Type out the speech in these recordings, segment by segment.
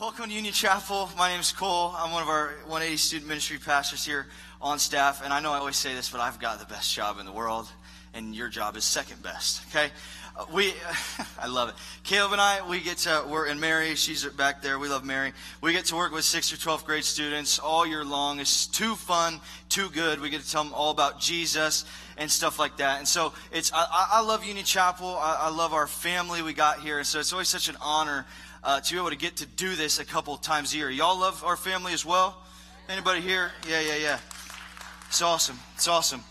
Welcome to Union Chapel. My name is Cole. I'm one of our 180 student ministry pastors here on staff. And I know I always say this, but I've got the best job in the world, and your job is second best. Okay? Uh, we, I love it. Caleb and I, we get to, we're, and Mary, she's back there. We love Mary. We get to work with 6th or 12th grade students all year long. It's too fun, too good. We get to tell them all about Jesus and stuff like that. And so it's, I, I love Union Chapel. I, I love our family we got here. And so it's always such an honor uh, to be able to get to do this a couple times a year. Y'all love our family as well? Anybody here? Yeah, yeah, yeah. It's awesome. It's awesome.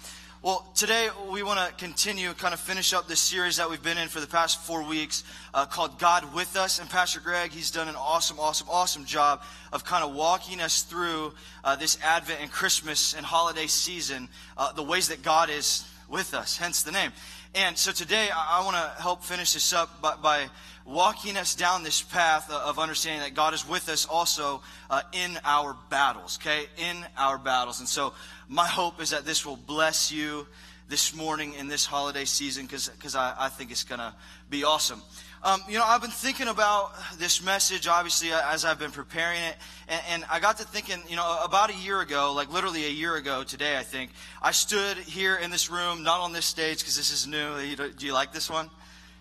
Well, today we want to continue, kind of finish up this series that we've been in for the past four weeks uh, called God with Us. And Pastor Greg, he's done an awesome, awesome, awesome job of kind of walking us through uh, this Advent and Christmas and holiday season, uh, the ways that God is with us, hence the name. And so today I, I want to help finish this up by, by walking us down this path of understanding that God is with us also uh, in our battles, okay? In our battles. And so my hope is that this will bless you this morning in this holiday season because I, I think it's going to be awesome. Um, you know, I've been thinking about this message, obviously, as I've been preparing it. And, and, I got to thinking, you know, about a year ago, like literally a year ago today, I think, I stood here in this room, not on this stage because this is new. Do you like this one?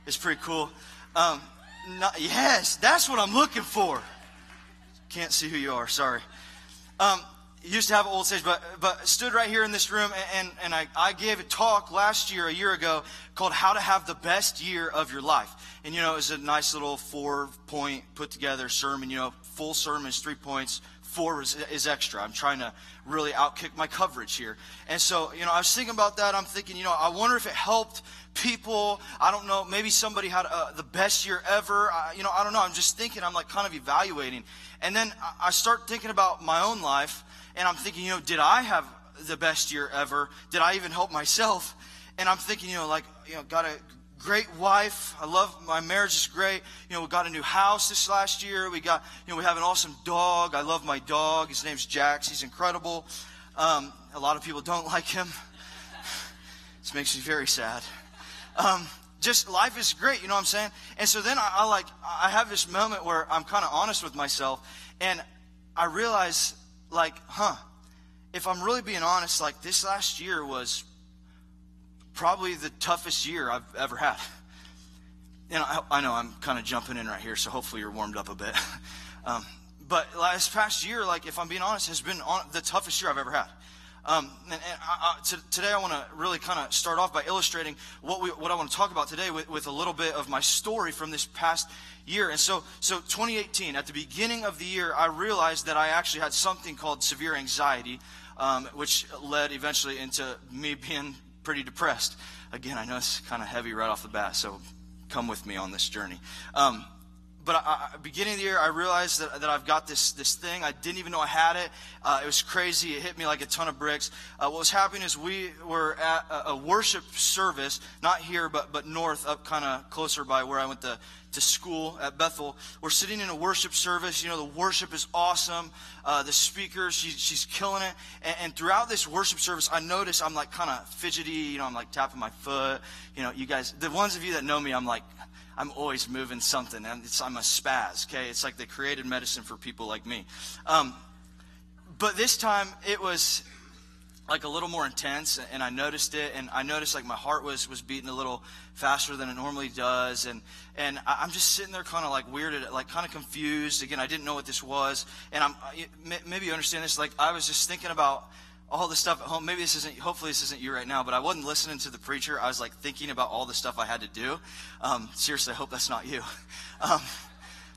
It's pretty cool. Um, not, yes, that's what I'm looking for. Can't see who you are, sorry. Um, used to have an old stage, but, but stood right here in this room, and, and I, I gave a talk last year, a year ago, called How to Have the Best Year of Your Life. And, you know, it was a nice little four point put together sermon, you know, full sermon is three points, four is, is extra. I'm trying to really outkick my coverage here. And so, you know, I was thinking about that. I'm thinking, you know, I wonder if it helped people. I don't know. Maybe somebody had uh, the best year ever. I, you know, I don't know. I'm just thinking. I'm like kind of evaluating. And then I start thinking about my own life, and I'm thinking, you know, did I have the best year ever? Did I even help myself? And I'm thinking, you know, like, you know, got a great wife. I love my marriage is great. You know, we got a new house this last year. We got, you know, we have an awesome dog. I love my dog. His name's Jax. He's incredible. Um, a lot of people don't like him. this makes me very sad um, just life is great, you know what I'm saying? And so then I, I like, I have this moment where I'm kind of honest with myself and I realize, like, huh, if I'm really being honest, like this last year was probably the toughest year I've ever had. And I, I know I'm kind of jumping in right here, so hopefully you're warmed up a bit. Um, but last past year, like if I'm being honest, has been on, the toughest year I've ever had. Um, and, and today I want to really kind of start off by illustrating what, we, what I want to talk about today with, with a little bit of my story from this past year. And so, so 2018, at the beginning of the year, I realized that I actually had something called severe anxiety, um, which led eventually into me being pretty depressed. Again, I know it's kind of heavy right off the bat, so come with me on this journey. Um, but I, beginning of the year, I realized that, that I've got this, this thing. I didn't even know I had it. Uh, it was crazy. It hit me like a ton of bricks. Uh, what was happening is we were at a, a worship service, not here, but, but north, up kind of closer by where I went to, to school at Bethel. We're sitting in a worship service. You know, the worship is awesome. Uh, the speaker, she, she's killing it. And, and, throughout this worship service, I notice I'm like kind of fidgety. You know, I'm like tapping my foot. You know, you guys, the ones of you that know me, I'm like, I'm always moving something. And I'm a spaz, okay? It's like they created medicine for people like me. Um, but this time it was like a little more intense and I noticed it and I noticed like my heart was was beating a little faster than it normally does and and I'm just sitting there kind of like weirded like kind of confused again I didn't know what this was and I'm maybe you understand this like I was just thinking about all the stuff at home. Maybe this isn't, hopefully this isn't you right now, but I wasn't listening to the preacher. I was like thinking about all the stuff I had to do. Um, seriously, I hope that's not you. Um,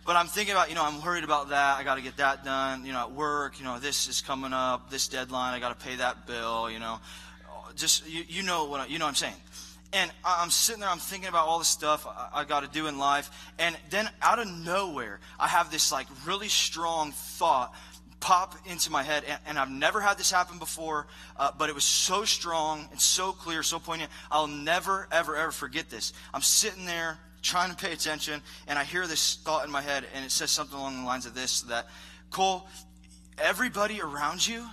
but I'm thinking about, you know, I'm worried about that. I got to get that done. You know, at work, you know, this is coming up, this deadline. I got to pay that bill. You know, just you, you know what I, you know what I'm saying. And I'm sitting there, I'm thinking about all the stuff I, I got to do in life. And then out of nowhere, I have this like really strong thought pop into my head, and, and I've never had this happen before, uh, but it was so strong and so clear, so poignant. I'll never, ever, ever forget this. I'm sitting there trying to pay attention, and I hear this thought in my head, and it says something along the lines of this that, Cole, everybody around you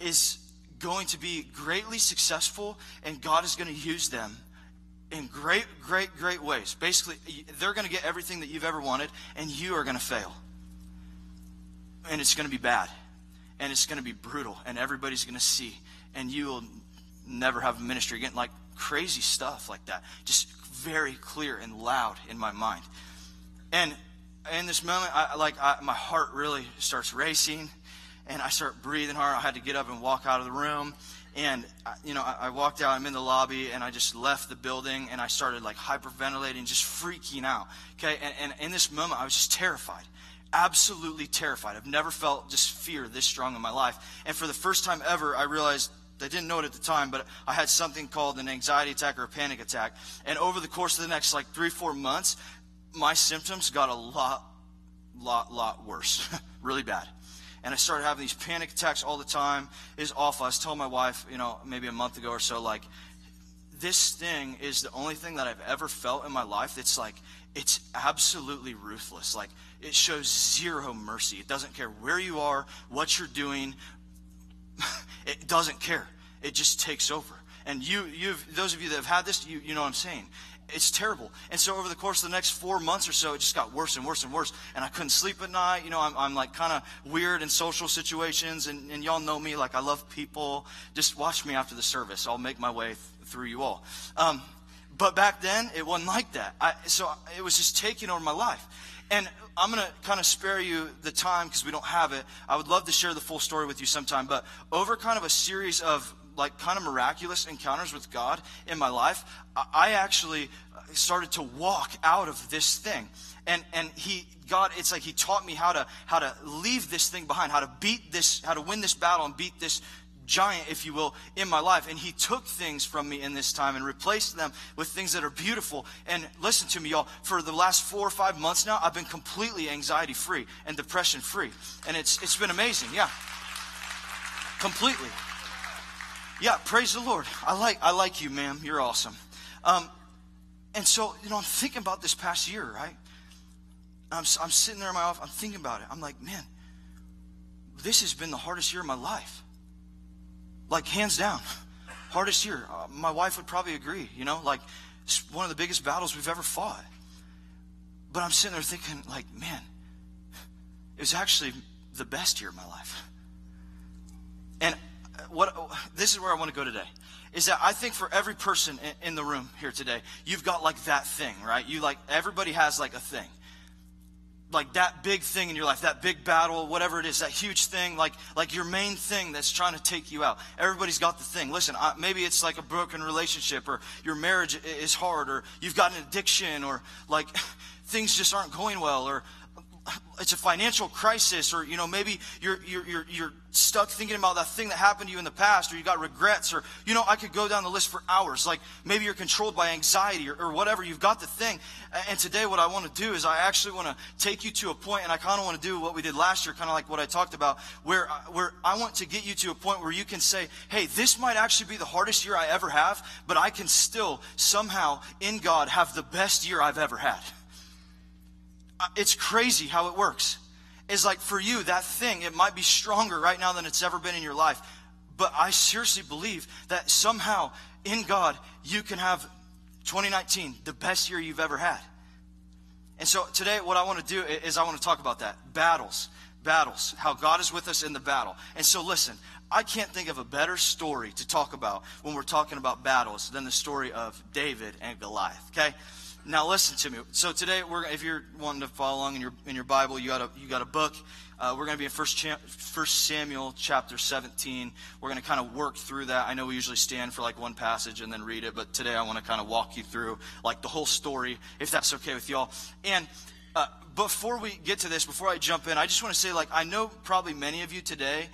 is going to be greatly successful, and God is going to use them in great, great, great ways. Basically, they're going to get everything that you've ever wanted, and you are going to fail. And it's going to be bad, and it's going to be brutal, and everybody's going to see, and you will never have a ministry again. Like crazy stuff like that. Just very clear and loud in my mind. And in this moment, I, like I, my heart really starts racing, and I start breathing hard. I had to get up and walk out of the room. And, you know, I, walked out, I'm in the lobby, and I just left the building, and I started like hyperventilating, just freaking out. Okay. And, and in this moment, I was just terrified absolutely terrified. I've never felt just fear this strong in my life. And for the first time ever, I realized I didn't know it at the time, but I had something called an anxiety attack or a panic attack. And over the course of the next like three, four months, my symptoms got a lot, lot, lot worse. really bad and I started having these panic attacks all the time. Was awful. I was telling my wife, you know, maybe a month ago or so, like, this thing is the only thing that I've ever felt in my life that's like, it's absolutely ruthless. Like, it shows zero mercy. It doesn't care where you are, what you're doing. it doesn't care. It just takes over. And you, you've, those of you that have had this, you, you know what I'm saying it's terrible. And so over the course of the next four months or so, it just got worse and worse and worse. And I couldn't sleep at night. You know, I'm, I'm like kind of weird in social situations. And, and y'all know me, like I love people. Just watch me after the service. I'll make my way th- through you all. Um, but back then, it wasn't like that. I, so it was just taking over my life. And I'm going to kind of spare you the time because we don't have it. I would love to share the full story with you sometime. But over kind of a series of like kind of miraculous encounters with God in my life, I actually uh, started to walk out of this thing. And and he God, it's like he taught me how to how to leave this thing behind, how to beat this, how to win this battle and beat this giant, if you will, in my life. And he took things from me in this time and replaced them with things that are beautiful. And listen to me, y'all, for the last four or five months now, I've been completely anxiety free and depression free. And it's it's been amazing, yeah. Completely. Yeah, praise the Lord. I like I like you, ma'am. You're awesome. Um, and so, you know, I'm thinking about this past year, right? I'm, I'm sitting there in my office. I'm thinking about it. I'm like, man, this has been the hardest year of my life. Like, hands down, hardest year. Uh, my wife would probably agree, you know, like, it's one of the biggest battles we've ever fought. But I'm sitting there thinking, like, man, it was actually the best year of my life. And what this is where I want to go today is that I think for every person in, in the room here today, you've got like that thing, right? You like everybody has like a thing. Like that big thing in your life, that big battle, whatever it is, that huge thing, like like your main thing that's trying to take you out. Everybody's got the thing. Listen, I, maybe it's like a broken relationship, or your marriage is hard, or you've got an addiction, or like things just aren't going well, or it's a financial crisis or you know maybe you're, you're, you're, stuck thinking about that thing that happened to you in the past or you got regrets or you know i could go down the list for hours. Like maybe you're controlled by anxiety or, or whatever. You've got the thing. And today what i want to do is i actually want to take you to a point and i kind of want to do what we did last year kind of like what i talked about where, where i want to get you to a point where you can say hey this might actually be the hardest year i ever have but i can still somehow in god have the best year i've ever had. uh, Uh, it's crazy how it works. Is like for you, that thing, it might be stronger right now than it's ever been in your life. But I seriously believe that somehow in God, you can have 2019, the best year you've ever had. And so today, what I want to do is I want to talk about that battles, battles, how God is with us in the battle. And so, listen, I can't think of a better story to talk about when we're talking about battles than the story of David and Goliath, okay? Now listen to me. So today, we're, if you're wanting to follow along in your in your Bible, you got a you got a book. Uh, we're going to be in First First Samuel chapter 17. We're going to kind of work through that. I know we usually stand for like one passage and then read it, but today I want to kind of walk you through like the whole story, if that's okay with y'all. And uh, before we get to this, before I jump in, I just want to say like I know probably many of you today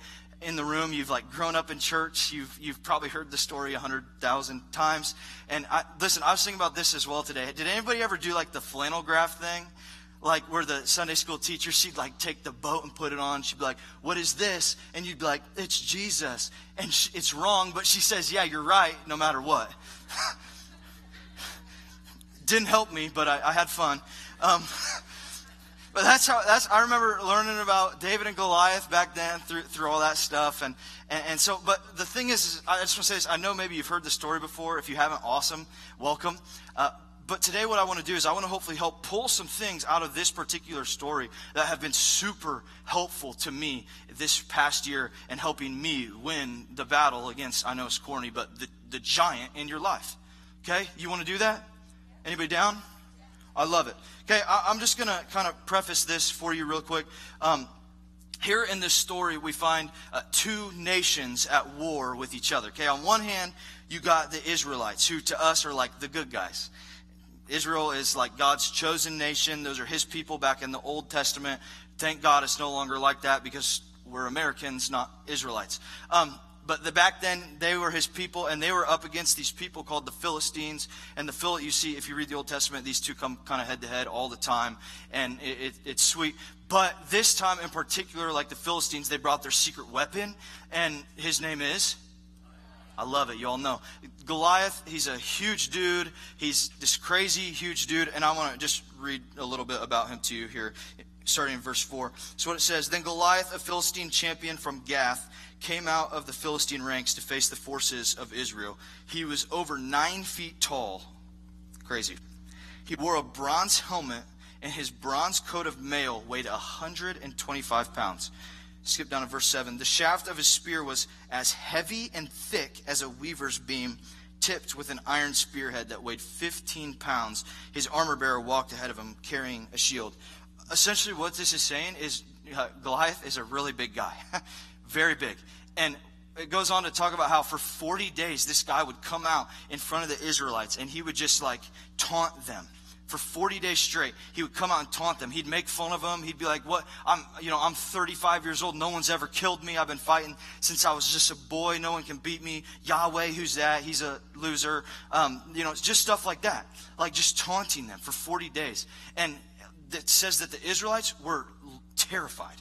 in the room, you've like grown up in church, you've, you've probably heard the story a hundred thousand times. And I, listen, I was thinking about this as well today. Did anybody ever do like the flannel graph thing? Like where the Sunday school teacher, she'd like take the boat and put it on. She'd be like, what is this? And you'd be like, it's Jesus. And she, it's wrong, but she says, yeah, you're right, no matter what. Didn't help me, but I, I had fun. Um, But that's how that's I remember learning about David and Goliath back then through through all that stuff and and, and so but the thing is, is, I just want to say this I know maybe you've heard the story before if you haven't awesome welcome uh, but today, what I want to do is I want to hopefully help pull some things out of this particular story that have been super helpful to me this past year and helping me win the battle against, I know it's corny, but the, the giant in your life. Okay? You want to do that? Anybody down? I love it. Okay, I, am just going to kind of preface this for you real quick. Um, here in this story, we find uh, two nations at war with each other. Okay, on one hand, you got the Israelites, who to us are like the good guys. Israel is like God's chosen nation. Those are his people back in the Old Testament. Thank God it's no longer like that because we're Americans, not Israelites. Um, but the, back then they were his people and they were up against these people called the philistines and the phil you see if you read the old testament these two come kind of head to head all the time and it, it, it's sweet but this time in particular like the philistines they brought their secret weapon and his name is I love it. You all know. Goliath, he's a huge dude. He's this crazy, huge dude. And I want to just read a little bit about him to you here, starting in verse 4. So, what it says Then Goliath, a Philistine champion from Gath, came out of the Philistine ranks to face the forces of Israel. He was over nine feet tall. Crazy. He wore a bronze helmet, and his bronze coat of mail weighed 125 pounds. Skip down to verse 7. The shaft of his spear was as heavy and thick as a weaver's beam, tipped with an iron spearhead that weighed 15 pounds. His armor bearer walked ahead of him, carrying a shield. Essentially, what this is saying is uh, Goliath is a really big guy, very big. And it goes on to talk about how for 40 days this guy would come out in front of the Israelites and he would just like taunt them for 40 days straight. He would come out and taunt them. He'd make fun of them. He'd be like, "What? I'm, you know, I'm 35 years old. No one's ever killed me. I've been fighting since I was just a boy. No one can beat me. Yahweh, who's that? He's a loser. Um, you know, it's just stuff like that. Like just taunting them for 40 days. And it says that the Israelites were terrified,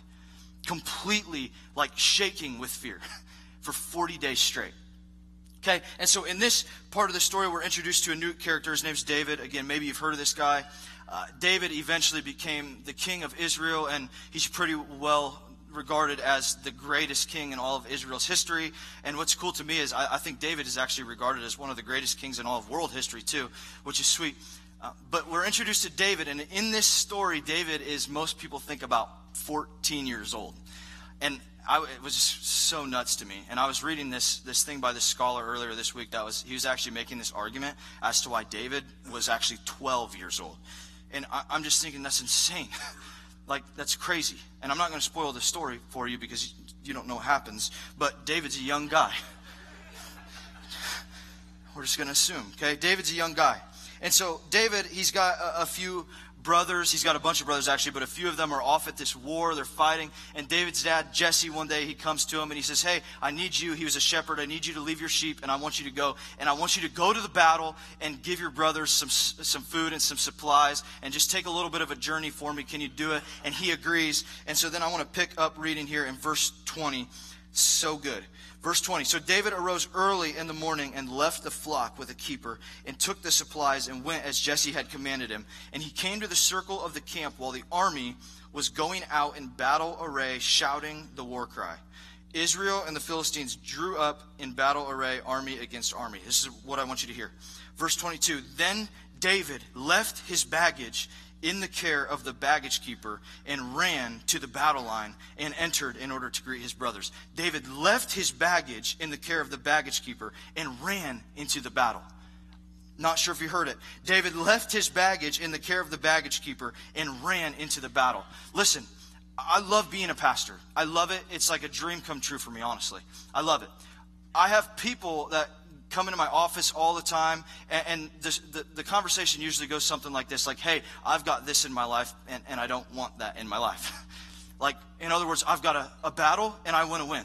completely like shaking with fear for 40 days straight. Okay, and so in this part of the story, we're introduced to a new character. His name's David. Again, maybe you've heard of this guy. Uh, David eventually became the king of Israel, and he's pretty well regarded as the greatest king in all of Israel's history. And what's cool to me is I, I think David is actually regarded as one of the greatest kings in all of world history, too, which is sweet. Uh, but we're introduced to David, and in this story, David is, most people think about 14 years old. And I, it was just so nuts to me. And I was reading this this thing by this scholar earlier this week that was he was actually making this argument as to why David was actually 12 years old. And I, I'm just thinking that's insane. like that's crazy. And I'm not going to spoil the story for you because you don't know what happens. But David's a young guy. We're just going to assume, okay? David's a young guy. And so David, he's got a, a few brothers. He's got a bunch of brothers actually, but a few of them are off at this war. They're fighting. And David's dad, Jesse, one day he comes to him and he says, Hey, I need you. He was a shepherd. I need you to leave your sheep and I want you to go. And I want you to go to the battle and give your brothers some, some food and some supplies and just take a little bit of a journey for me. Can you do it? And he agrees. And so then I want to pick up reading here in verse 20. So good. Verse 20 So David arose early in the morning and left the flock with a keeper and took the supplies and went as Jesse had commanded him. And he came to the circle of the camp while the army was going out in battle array, shouting the war cry. Israel and the Philistines drew up in battle array, army against army. This is what I want you to hear. Verse 22 Then David left his baggage in the care of the baggage keeper and ran to the battle line and entered in order to greet his brothers. David left his baggage in the care of the baggage keeper and ran into the battle. Not sure if you heard it. David left his baggage in the care of the baggage keeper and ran into the battle. Listen, I love being a pastor. I love it. It's like a dream come true for me, honestly. I love it. I have people that come into my office all the time, and, and the, the conversation usually goes something like this like, hey, I've got this in my life, and, and I don't want that in my life. like, in other words, I've got a, a battle, and I want to win.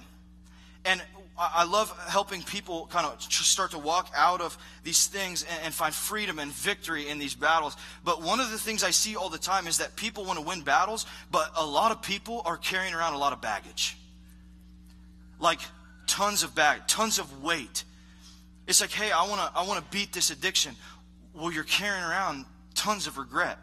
And I love helping people kind of start to walk out of these things and, and, find freedom and victory in these battles. But one of the things I see all the time is that people want to win battles, but a lot of people are carrying around a lot of baggage. Like tons of bag, tons of weight. It's like, hey, I want to I want to beat this addiction. Well, you're carrying around tons of regret.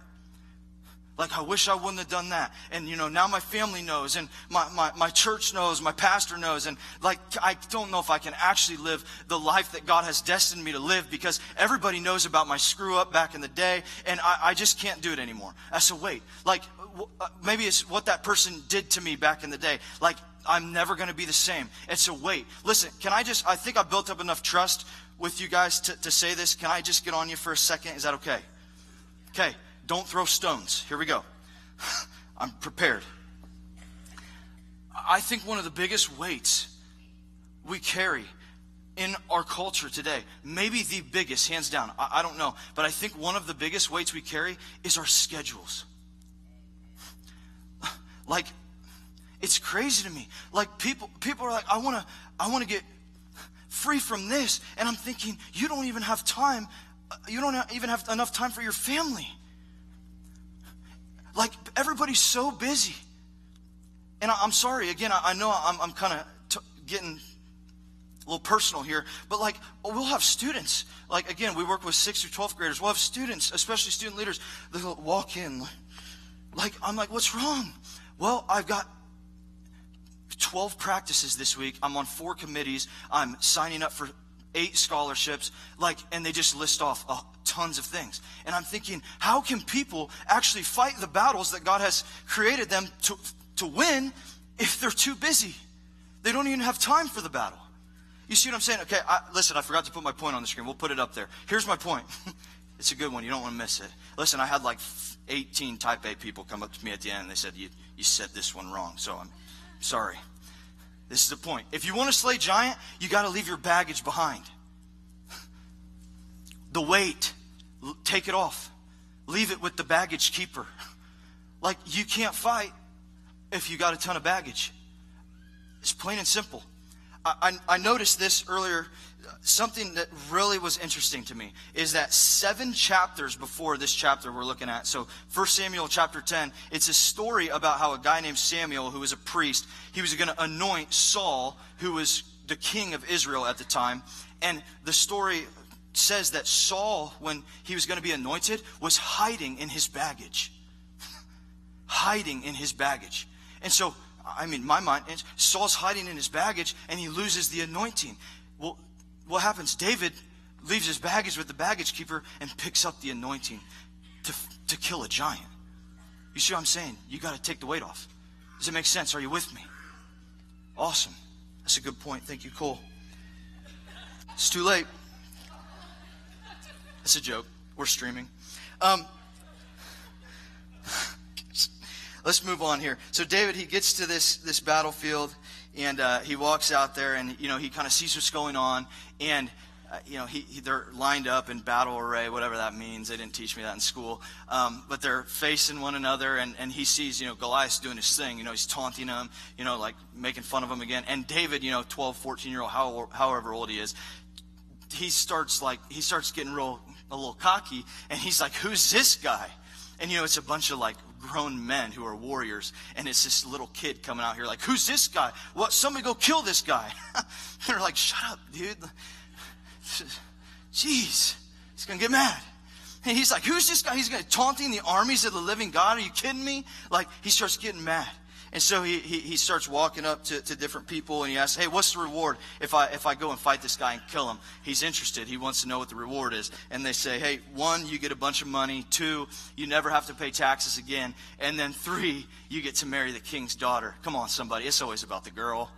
Like, I wish I wouldn't have done that. And, you know, now my family knows, and my, my, my church knows, my pastor knows, and, like, I don't know if I can actually live the life that God has destined me to live because everybody knows about my screw up back in the day, and I, I just can't do it anymore. I said, wait, like, uh, maybe it's what that person did to me back in the day. Like, I'm never going to be the same. It's a weight. listen, can I just, I think I built up enough trust with you guys to, to say this. Can I just get on you for a second? Is that okay? Okay. Don't throw stones. Here we go. I'm prepared. I think one of the biggest weights we carry in our culture today, maybe the biggest, hands down, I, I, don't know, but I think one of the biggest weights we carry is our schedules. Like, it's crazy to me. Like people, people are like, I want to, I want to get free from this, and I'm thinking, you don't even have time. Uh, you don't even have enough time for your family. Like everybody's so busy. And I, am sorry, again, I, I know I'm, I'm kind of t- getting a little personal here, but like we'll have students. Like again, we work with sixth through 12th graders. We'll have students, especially student leaders, they'll walk in. Like, I'm like, what's wrong? Well, I've got 12 practices this week. I'm on four committees. I'm signing up for eight scholarships. Like, and they just list off uh, tons of things. And I'm thinking, how can people actually fight the battles that God has created them to, to win if they're too busy? They don't even have time for the battle. You see what I'm saying? Okay, I, listen, I forgot to put my point on the screen. We'll put it up there. Here's my point. it's a good one. You don't want to miss it. Listen, I had like 18 type A people come up to me at the end and they said, You, you said this one wrong. So I'm sorry. This is the point. If you want to slay giant, you got to leave your baggage behind. The weight, take it off. Leave it with the baggage keeper. Like you can't fight if you got a ton of baggage. It's plain and simple. I, I, noticed this earlier something that really was interesting to me is that seven chapters before this chapter we're looking at, so 1 Samuel chapter 10, it's a story about how a guy named Samuel, who was a priest, he was going to anoint Saul, who was the king of Israel at the time. And the story says that Saul, when he was going to be anointed, was hiding in his baggage. hiding in his baggage. And so, I mean, my mind, Saul's hiding in his baggage and he loses the anointing. Well, what happens? David leaves his baggage with the baggage keeper and picks up the anointing to, to kill a giant. You see what I'm saying? You got to take the weight off. Does it make sense? Are you with me? Awesome. That's a good point. Thank you, Cole. It's too late. That's a joke. We're streaming. Um, let's move on here. So David, he gets to this this battlefield and uh, he walks out there and you know he kind of sees what's going on and uh, you know he, he, they're lined up in battle array whatever that means. They didn't teach me that in school. Um, but they're facing one another and, and he sees you know goliath doing his thing. You know he's taunting him you know like making fun of him again. And david you know 12 14 year old how, however old he is he starts like he starts getting real a little cocky and he's like who's this guy? And you know it's a bunch of like grown men who are warriors, and it's this little kid coming out here like, "Who's this guy? What? Somebody go kill this guy!" they're like, "Shut up, dude." Jeez, he's gonna get mad. And he's like, "Who's this guy? He's gonna taunting the armies of the living God? Are you kidding me?" Like he starts getting mad. And so he, he, he, starts walking up to, to different people and he asks, Hey, what's the reward if I, if I go and fight this guy and kill him? He's interested. He wants to know what the reward is. And they say, Hey, one, you get a bunch of money. Two, you never have to pay taxes again. And then three, you get to marry the king's daughter. Come on, somebody. It's always about the girl.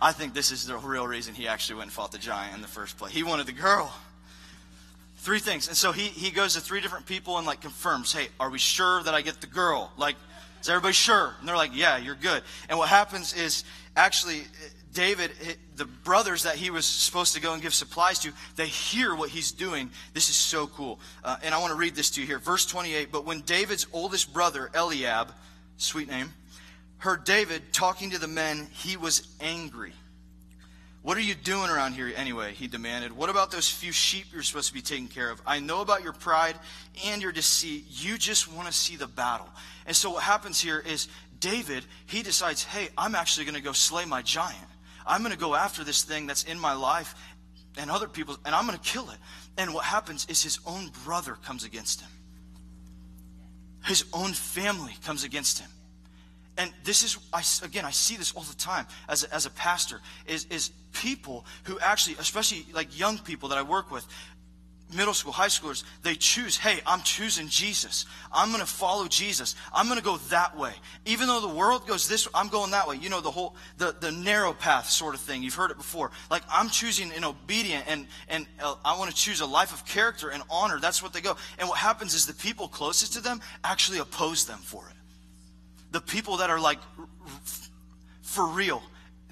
I think this is the real reason he actually went and fought the giant in the first place. He wanted the girl. Three things. And so he, he goes to three different people and like confirms, Hey, are we sure that I get the girl? Like, is everybody sure? And they're like, yeah, you're good. And what happens is actually David, the brothers that he was supposed to go and give supplies to, they hear what he's doing. This is so cool. Uh, and I want to read this to you here. Verse 28 But when David's oldest brother, Eliab, sweet name, heard David talking to the men, he was angry. What are you doing around here anyway? He demanded. What about those few sheep you're supposed to be taking care of? I know about your pride and your deceit. You just want to see the battle. And so what happens here is David, he decides, hey, I'm actually going to go slay my giant. I'm going to go after this thing that's in my life and other people's, and I'm going to kill it. And what happens is his own brother comes against him. his own family comes against him. And this is, I, again, I see this all the time as a, as a pastor, is, is people who actually, especially like young people that I work with, middle school, high schoolers, they choose, hey, I'm choosing Jesus. I'm going to follow Jesus. I'm going to go that way. Even though the world goes this, I'm going that way. You know, the whole, the, the narrow path sort of thing. You've heard it before. Like, I'm choosing an obedient and, and uh, I want to choose a life of character and honor. That's what they go. And what happens is the people closest to them actually oppose them for it. The people that are like, for real,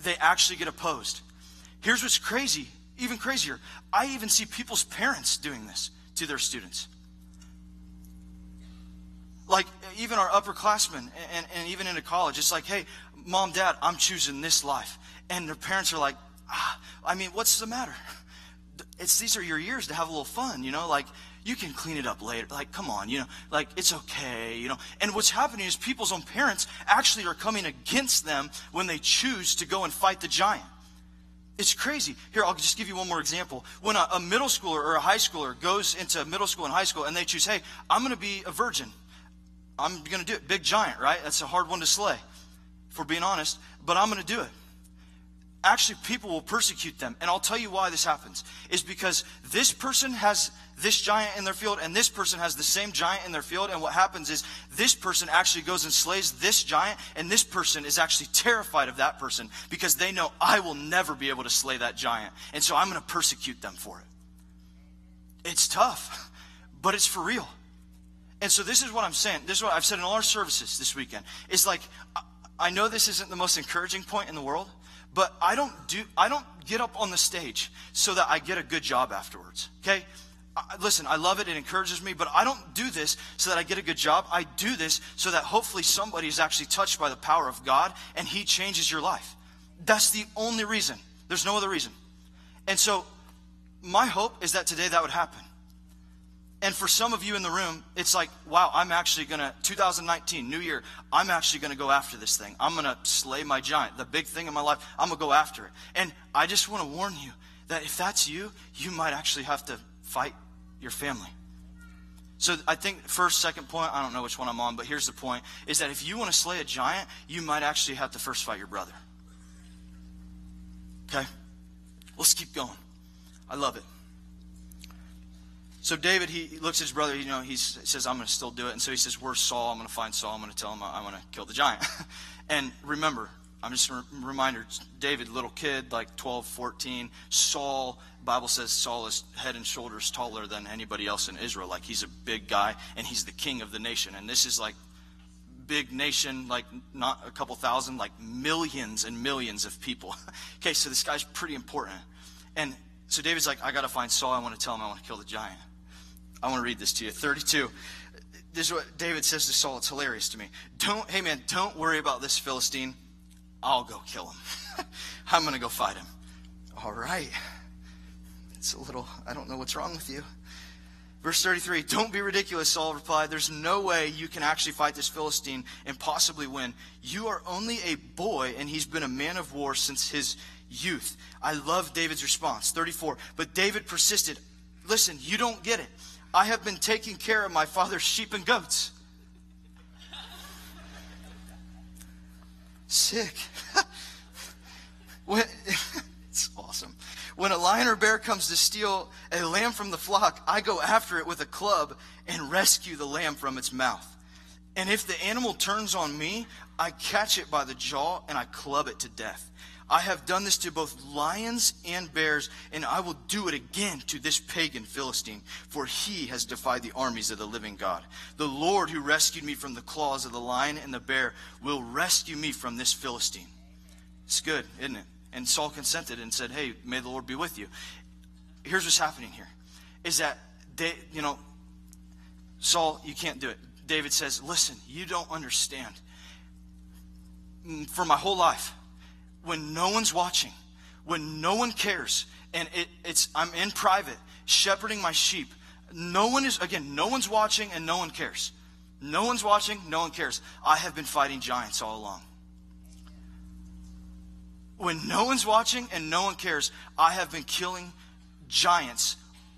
they actually get opposed. Here's what's crazy even crazier, I even see people's parents doing this to their students. Like even our upperclassmen and, and even into college, it's like, hey, mom, dad, I'm choosing this life. And their parents are like, ah, I mean, what's the matter? It's these are your years to have a little fun, you know, like you can clean it up later. Like, come on, you know, like it's okay, you know. And what's happening is people's own parents actually are coming against them when they choose to go and fight the giant. It's crazy. Here, I'll just give you one more example. When a, a middle schooler or a high schooler goes into middle school and high school and they choose, hey, I'm going to be a virgin. I'm going to do it. Big giant, right? That's a hard one to slay, if we're being honest, but I'm going to do it. Actually, people will persecute them. And I'll tell you why this happens. Is because this person has this giant in their field and this person has the same giant in their field. And what happens is this person actually goes and slays this giant, and this person is actually terrified of that person because they know I will never be able to slay that giant. And so I'm going to persecute them for it. It's tough, but it's for real. And so this is what I'm saying. This is what I've said in all our services this weekend. It's like, I know this isn't the most encouraging point in the world, but I don't do I don't get up on the stage so that I get a good job afterwards. Okay? listen, I love it. It encourages me, but I don't do this so that I get a good job. I do this so that hopefully somebody is actually touched by the power of God and He changes your life. That's the only reason. There's no other reason. And so, my hope is that today that would happen. And for some of you in the room, it's like, wow, I'm actually going to, 2019, new year, I'm actually going to go after this thing. I'm going to slay my giant, the big thing in my life. I'm going to go after it. And I just want to warn you that if that's you, you might actually have to fight your family. So I think first, second point, I don't know which one I'm on, but here's the point, is that if you want to slay a giant, you might actually have to first fight your brother. Okay? Let's keep going. I love it. So David, he looks at his brother, you know, he says, I'm going to still do it. And so he says, where's Saul? I'm going to find Saul. I'm going to tell him I, going to kill the giant. and remember, I'm just a reminder, David, little kid, like 12, 14. Saul, Bible says Saul is head and shoulders taller than anybody else in Israel. Like he's a big guy and he's the king of the nation. And this is like big nation, like not a couple thousand, like millions and millions of people. okay, so this guy's pretty important. And so David's like, I got to find Saul. I want to tell him I want to kill the giant. I want to read this to you. 32 this is what David says to Saul. It's hilarious to me. Don't, hey man, don't worry about this Philistine. I'll go kill him. I'm going to go fight him. All right. It's a little, I don't know what's wrong with you. Verse 33 Don't be ridiculous, Saul replied. There's no way you can actually fight this Philistine and possibly win. You are only a boy, and he's been a man of war since his youth. I love David's response. 34 But David persisted. Listen, you don't get it. I have been taking care of my father's sheep and goats. Sick. when, it's awesome. When a lion or bear comes to steal a lamb from the flock, I go after it with a club and rescue the lamb from its mouth. And if the animal turns on me, I catch it by the jaw and I club it to death. I have done this to both lions and bears, and I will do it again to this pagan Philistine, for he has defied the armies of the living God. The Lord who rescued me from the claws of the lion and the bear will rescue me from this Philistine. It's good, isn't it? And Saul consented and said, Hey, may the Lord be with you. Here's what's happening here is that they, you know, Saul, you can't do it. David says, Listen, you don't understand. Mm, for my whole life, when no one's watching, when no one cares, and it, it's I'm in private shepherding my sheep. No one is again, no one's watching and no one cares. No one's watching, no one cares. I have been fighting giants all along. When no one's watching and no one cares, I have been killing giants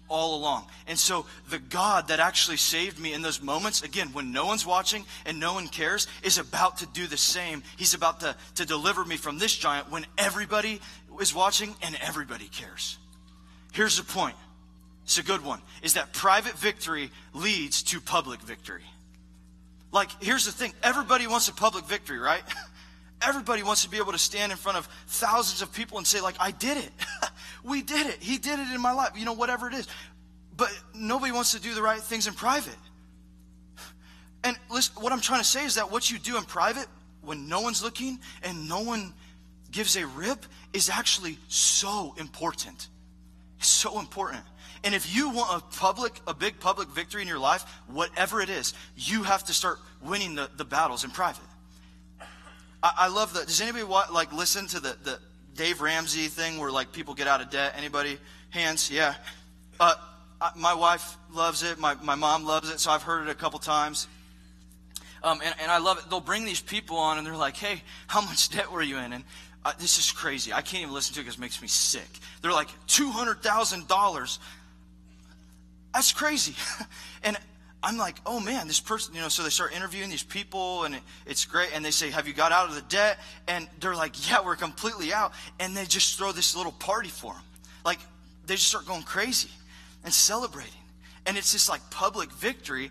all along. And so the God that actually saved me in those moments, again, when no one's watching and no one cares, is about to do the same. He's about to, to deliver me from this giant when everybody is watching and everybody cares. Here's the point. It's a good one. Is that private victory leads to public victory. Like, here's the thing. Everybody wants a public victory, right? Everybody wants to be able to stand in front of thousands of people and say, like, I did it. we did it. He did it in my life. You know, whatever it is. But nobody wants to do the right things in private. And listen, what I'm trying to say is that what you do in private, when no one's looking and no one gives a rip, is actually so important. It's so important. And if you want a public, a big public victory in your life, whatever it is, you have to start winning the, the battles in private. I, I love that. Does anybody want, like listen to the, the Dave Ramsey thing where like people get out of debt? Anybody? Hands? Yeah. Uh, I, my wife loves it. My, my mom loves it. So I've heard it a couple times. Um, and, and I love it. They'll bring these people on and they're like, hey, how much debt were you in? And uh, this is crazy. I can't even listen to it because it makes me sick. They're like, $200,000. That's crazy. and I'm like, oh man, this person, you know, so they start interviewing these people and it, it's great. And they say, have you got out of the debt? And they're like, yeah, we're completely out. And they just throw this little party for them. Like, they just start going crazy and celebrating. And it's this like public victory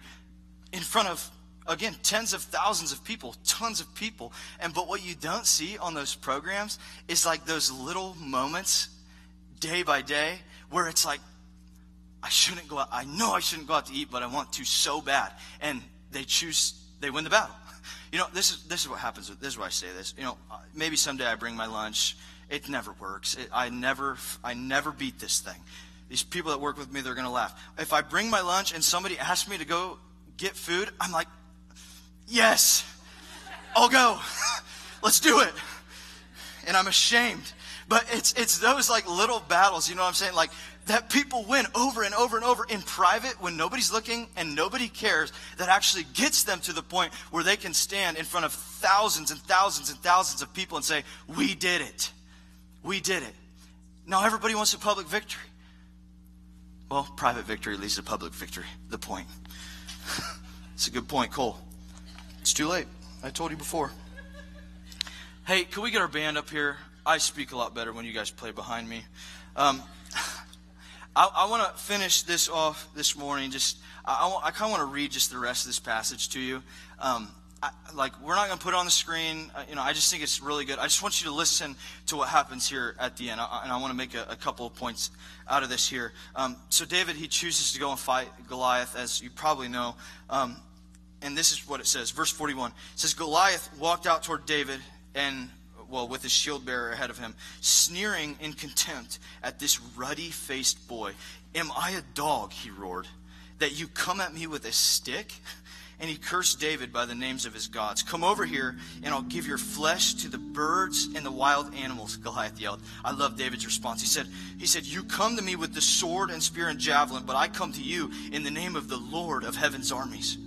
in front of, again, tens of thousands of people, tons of people. And but what you don't see on those programs is like those little moments day by day where it's like, I shouldn't go out. I know I shouldn't go out to eat, but I want to so bad. And they choose, they win the battle. You know, this is, this is what happens. This is why I say this. You know, uh, maybe someday I bring my lunch. It never works. It, I never, I never beat this thing. These people that work with me, they're going to laugh. If I bring my lunch and somebody asks me to go get food, I'm like, yes, I'll go. Let's do it. And I'm ashamed. But it's, it's those like little battles, you know what I'm saying? Like that people win over and over and over in private when nobody's looking and nobody cares that actually gets them to the point where they can stand in front of thousands and thousands and thousands of people and say, We did it. We did it. Now everybody wants a public victory. Well, private victory leads to public victory. The point. it's a good point, Cole. It's too late. I told you before. Hey, can we get our band up here? I speak a lot better when you guys play behind me. Um, I, I want to finish this off this morning. Just I, I, kind of want to read just the rest of this passage to you. Um, I, like we're not going to put it on the screen. Uh, you know, I just think it's really good. I just want you to listen to what happens here at the end, I, and I want to make a, a, couple of points out of this here. Um, so David he chooses to go and fight Goliath, as you probably know. Um, and this is what it says, verse 41. It says Goliath walked out toward David and well, with his shield bearer ahead of him, sneering in contempt at this ruddy faced boy. Am I a dog, he roared, that you come at me with a stick? And he cursed David by the names of his gods. Come over here, and I'll give your flesh to the birds and the wild animals, Goliath yelled. I love David's response. He said, he said, You come to me with the sword and spear and javelin, but I come to you in the name of the Lord of heaven's armies,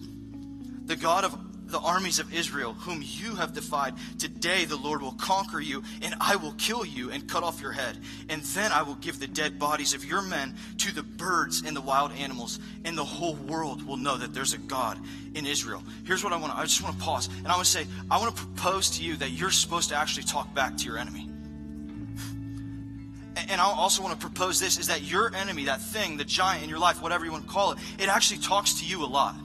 the God of the armies of Israel, whom you have defied. Today the Lord will conquer you, and I will kill you and cut off your head. And then I will give the dead bodies of your men to the birds and the wild animals, and the whole world will know that there's a God in Israel. Here's what I want to, I just want to pause, and I want to say, I want to propose to you that you're supposed to actually talk back to your enemy. And I also want to propose this is that your enemy, that thing, the giant in your life, whatever you want to call it, it actually talks to you a lot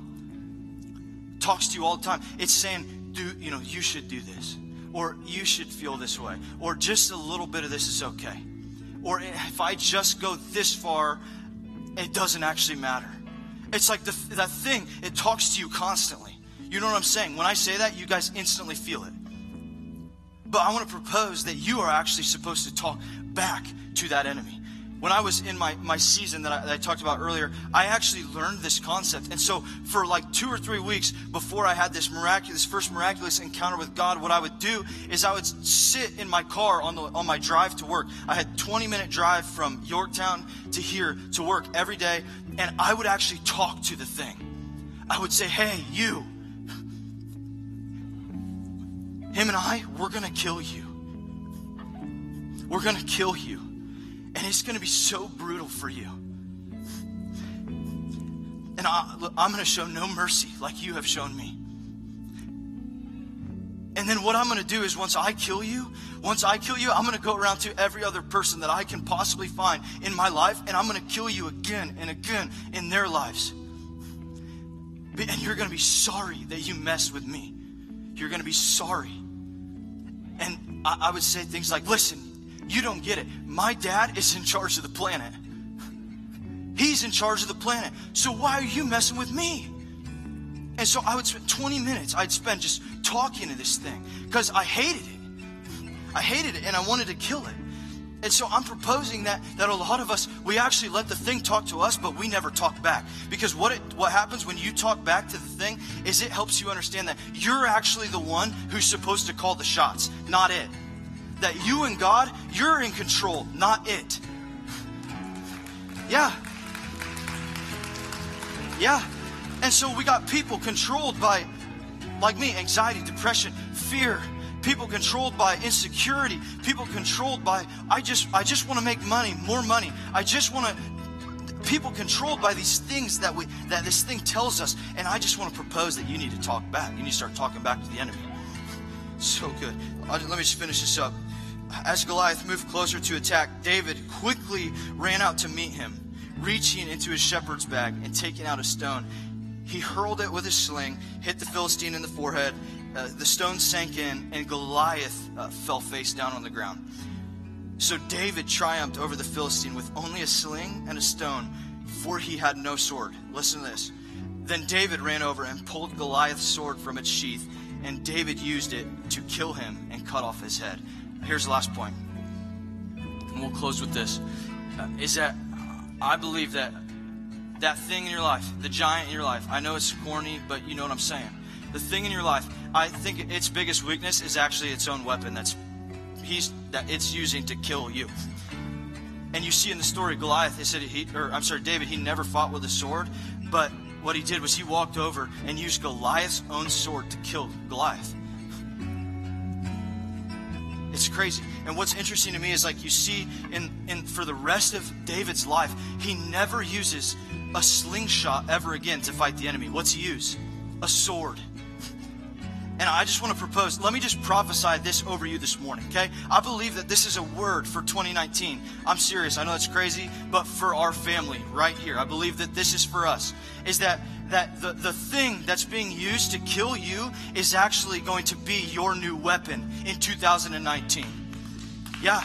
talks to you all the time. It's saying, do, you know, you should do this. Or you should feel this way. Or just a little bit of this is okay. Or if I just go this far, it doesn't actually matter. It's like the, that thing, it talks to you constantly. You know what I'm saying? When I say that, you guys instantly feel it. But I want to propose that you are actually supposed to talk back to that enemy when I was in my, my season that I, that I, talked about earlier, I actually learned this concept. And so for like two or three weeks before I had this miraculous, first miraculous encounter with God, what I would do is I would sit in my car on the, on my drive to work. I had 20 minute drive from Yorktown to here to work every day. And I would actually talk to the thing. I would say, Hey, you, him and I, we're going to kill you. We're going to kill you. And it's going to be so brutal for you. And I, I'm going to show no mercy like you have shown me. And then what I'm going to do is once I kill you, once I kill you, I'm going to go around to every other person that I can possibly find in my life, and I'm going to kill you again and again in their lives. And you're going to be sorry that you messed with me. You're going to be sorry. And I, I would say things like, listen, you don't get it. My dad is in charge of the planet. He's in charge of the planet. So why are you messing with me? And so I would spend 20 minutes, I'd spend just talking to this thing because I hated it. I hated it and I wanted to kill it. And so I'm proposing that that a lot of us we actually let the thing talk to us, but we never talk back. Because what it what happens when you talk back to the thing is it helps you understand that you're actually the one who's supposed to call the shots, not it. That you and God, you're in control, not it. Yeah. Yeah. And so we got people controlled by, like me, anxiety, depression, fear. People controlled by insecurity. People controlled by, I just, I just want to make money, more money. I just want to, people controlled by these things that we, that this thing tells us. And I just want to propose that you need to talk back. You need to start talking back to the enemy. So good. Let me just finish this up. As Goliath moved closer to attack, David quickly ran out to meet him, reaching into his shepherd's bag and taking out a stone. He hurled it with his sling, hit the Philistine in the forehead. Uh, the stone sank in, and Goliath uh, fell face down on the ground. So David triumphed over the Philistine with only a sling and a stone, for he had no sword. Listen to this. Then David ran over and pulled Goliath's sword from its sheath, and David used it to kill him and cut off his head. Here's the last point, and we'll close with this: uh, is that I believe that that thing in your life, the giant in your life. I know it's corny, but you know what I'm saying. The thing in your life, I think its biggest weakness is actually its own weapon. That's he's that it's using to kill you. And you see in the story, Goliath. They said he, or I'm sorry, David. He never fought with a sword, but what he did was he walked over and used Goliath's own sword to kill Goliath. It's crazy. And what's interesting to me is like you see in, in for the rest of David's life, he never uses a slingshot ever again to fight the enemy. What's he use? A sword. And I just want to propose, let me just prophesy this over you this morning, okay? I believe that this is a word for 2019. I'm serious. I know it's crazy, but for our family right here. I believe that this is for us. Is that that the, the thing that's being used to kill you is actually going to be your new weapon in 2019. Yeah.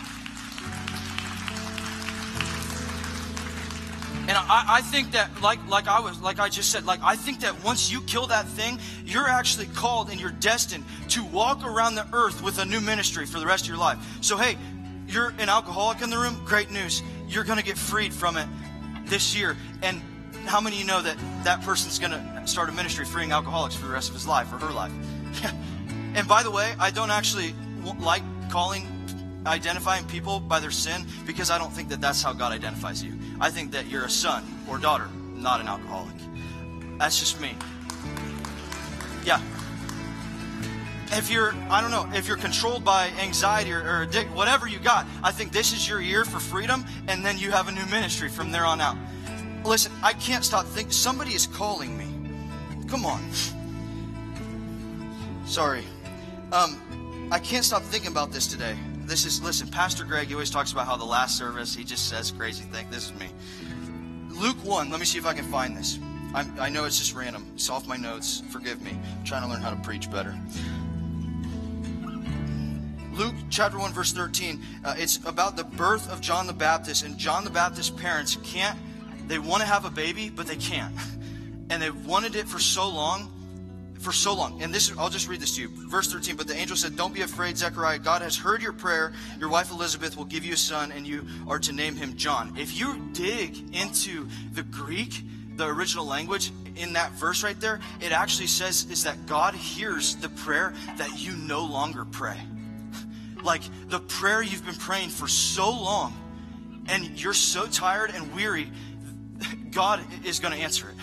And I, I, think that, like, like I was, like I just said, like I think that once you kill that thing, you're actually called and you're destined to walk around the earth with a new ministry for the rest of your life. So hey, you're an alcoholic in the room. Great news! You're going to get freed from it this year. And how many of you know that that person's going to start a ministry freeing alcoholics for the rest of his life or her life? and by the way, I don't actually like calling identifying people by their sin because I don't think that that's how God identifies you. I think that you're a son or daughter, not an alcoholic. That's just me. Yeah. If you're, I don't know, if you're controlled by anxiety or, or addict, whatever you got, I think this is your year for freedom, and then you have a new ministry from there on out. Listen, I can't stop thinking. Somebody is calling me. Come on. Sorry. Um, I can't stop thinking about this today this is, listen, Pastor Greg, he always talks about how the last service, he just says crazy things. This is me. Luke 1, let me see if I can find this. I'm, i know it's just random. It's off my notes. Forgive me. I'm trying to learn how to preach better. Luke chapter 1, verse 13. Uh, it's about the birth of John the Baptist. And John the Baptist's parents can't, they want to have a baby, but they can't. And they've wanted it for so long for so long. And this I'll just read this to you. Verse 13, but the angel said, Don't be afraid, Zechariah. God has heard your prayer. Your wife Elizabeth will give you a son, and you are to name him John. If you dig into the Greek, the original language, in that verse right there, it actually says is that God hears the prayer that you no longer pray. Like the prayer you've been praying for so long, and you're so tired and weary, God is going to answer it.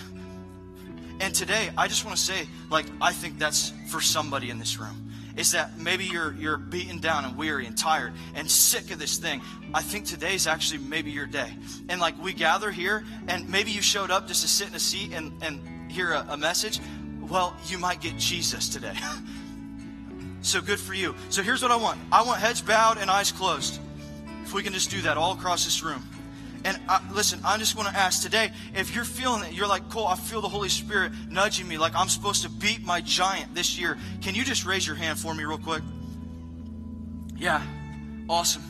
And today, I just want to say, like, I think that's for somebody in this room. is that maybe you're you're beaten down and weary and tired and sick of this thing. I think today's actually maybe your day. And like we gather here, and maybe you showed up just to sit in a seat and, and hear a, a message. Well, you might get Jesus today. so good for you. So here's what I want I want heads bowed and eyes closed. If we can just do that all across this room. And I, listen, I'm just want to ask today if you're feeling it, you're like, Cole, I feel the Holy Spirit nudging me like I'm supposed to beat my giant this year. Can you just raise your hand for me, real quick? Yeah, awesome.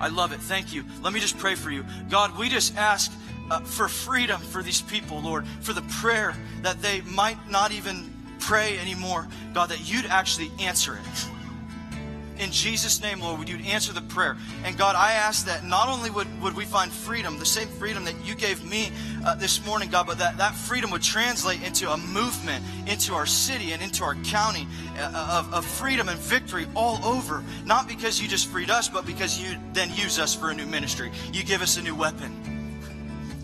I love it. Thank you. Let me just pray for you. God, we just ask uh, for freedom for these people, Lord, for the prayer that they might not even pray anymore. God, that you'd actually answer it in Jesus' name, Lord, would you answer the prayer? And God, I ask that not only would, would we find freedom, the same freedom that you gave me uh, this morning, God, but that that freedom would translate into a movement into our city and into our county uh, of, of freedom and victory all over. Not because you just freed us, but because you then use us for a new ministry. You give us a new weapon.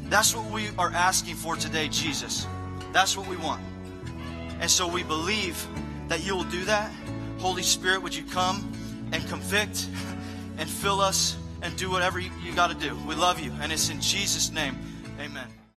That's what we are asking for today, Jesus. That's what we want. And so we believe that you will do that. Holy Spirit, would you come and convict and fill us and do whatever you, you got to do. We love you. And it's in Jesus' name. Amen.